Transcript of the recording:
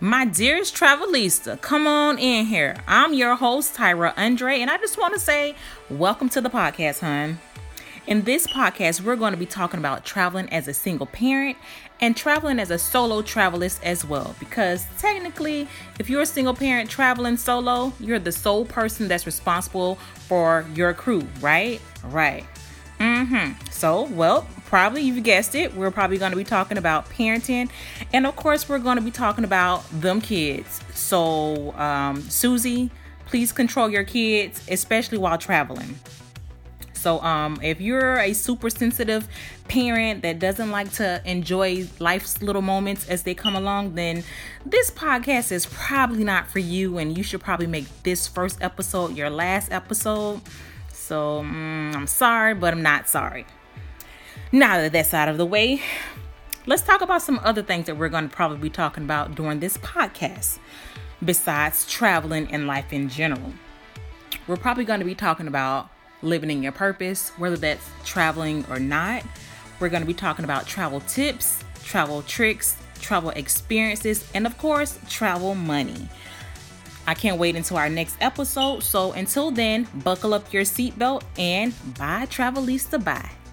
My dearest Travelista, come on in here. I'm your host, Tyra Andre, and I just want to say welcome to the podcast, hon. In this podcast, we're going to be talking about traveling as a single parent and traveling as a solo travelist as well. Because technically, if you're a single parent traveling solo, you're the sole person that's responsible for your crew, right? Right. Mm-hmm. So, well, probably you've guessed it. We're probably going to be talking about parenting, and of course, we're going to be talking about them kids. So, um, Susie, please control your kids, especially while traveling. So, um, if you're a super sensitive parent that doesn't like to enjoy life's little moments as they come along, then this podcast is probably not for you, and you should probably make this first episode your last episode. So, mm, I'm sorry, but I'm not sorry. Now that that's out of the way, let's talk about some other things that we're going to probably be talking about during this podcast, besides traveling and life in general. We're probably going to be talking about living in your purpose, whether that's traveling or not. We're going to be talking about travel tips, travel tricks, travel experiences, and of course, travel money. I can't wait until our next episode. So until then, buckle up your seatbelt and bye, Travelista. Bye.